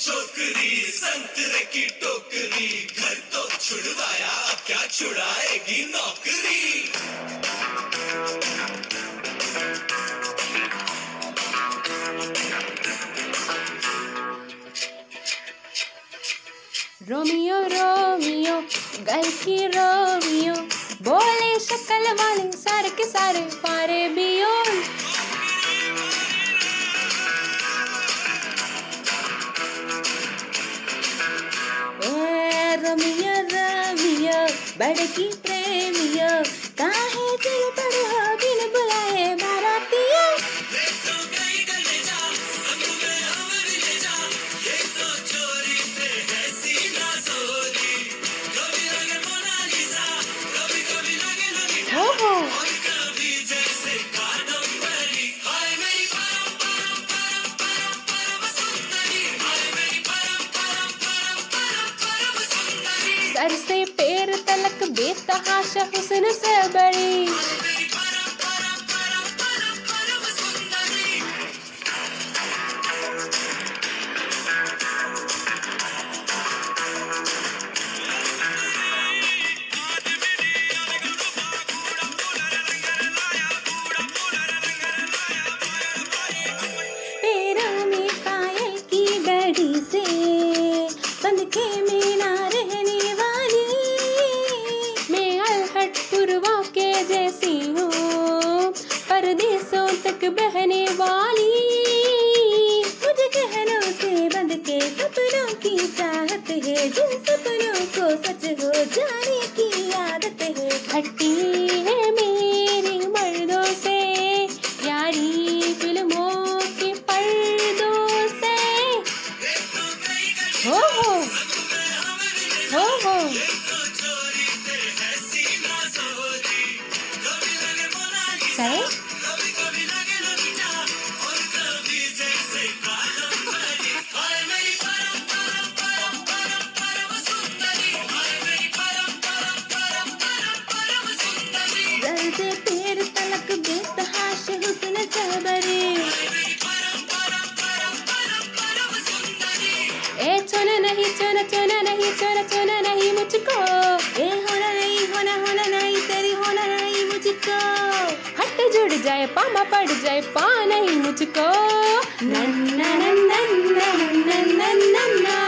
छोकरी संतरे की टोकरी। घर तो छुड़वाया क्या छुड़ाएगी नौकरी? रोमियो रोमियो गल की रोमियो। बोले शक्ल वाले सारे के सारे पारे बियो रोमियो रमिया बड़की प्रेमिया काहे दिल पर हो सर से पैर तलक बेतहाशा हुस्न से बड़ी पैरों में परदेसों तक बहने वाली। मुझे कहनों से बंद के सपनों की चाहत है। जिन सपनों को सच हो जाने की आदत है। खट्टी है मेरी मर्दों से यारी फ़िल्मों के पर्दों से। हो हो हो हो। सही? से पेड़ तलक बेतहाश हुस्न चहबरे ए छोना नहीं छोना छोना नहीं छोना छोना नहीं मुझको ए होना नहीं होना होना नहीं तेरी होना नहीं मुझको हट जुड़ जाए पामा पड़ जाए पा नहीं मुझको नन्ना नन्ना नन्ना नन्ना नन्ना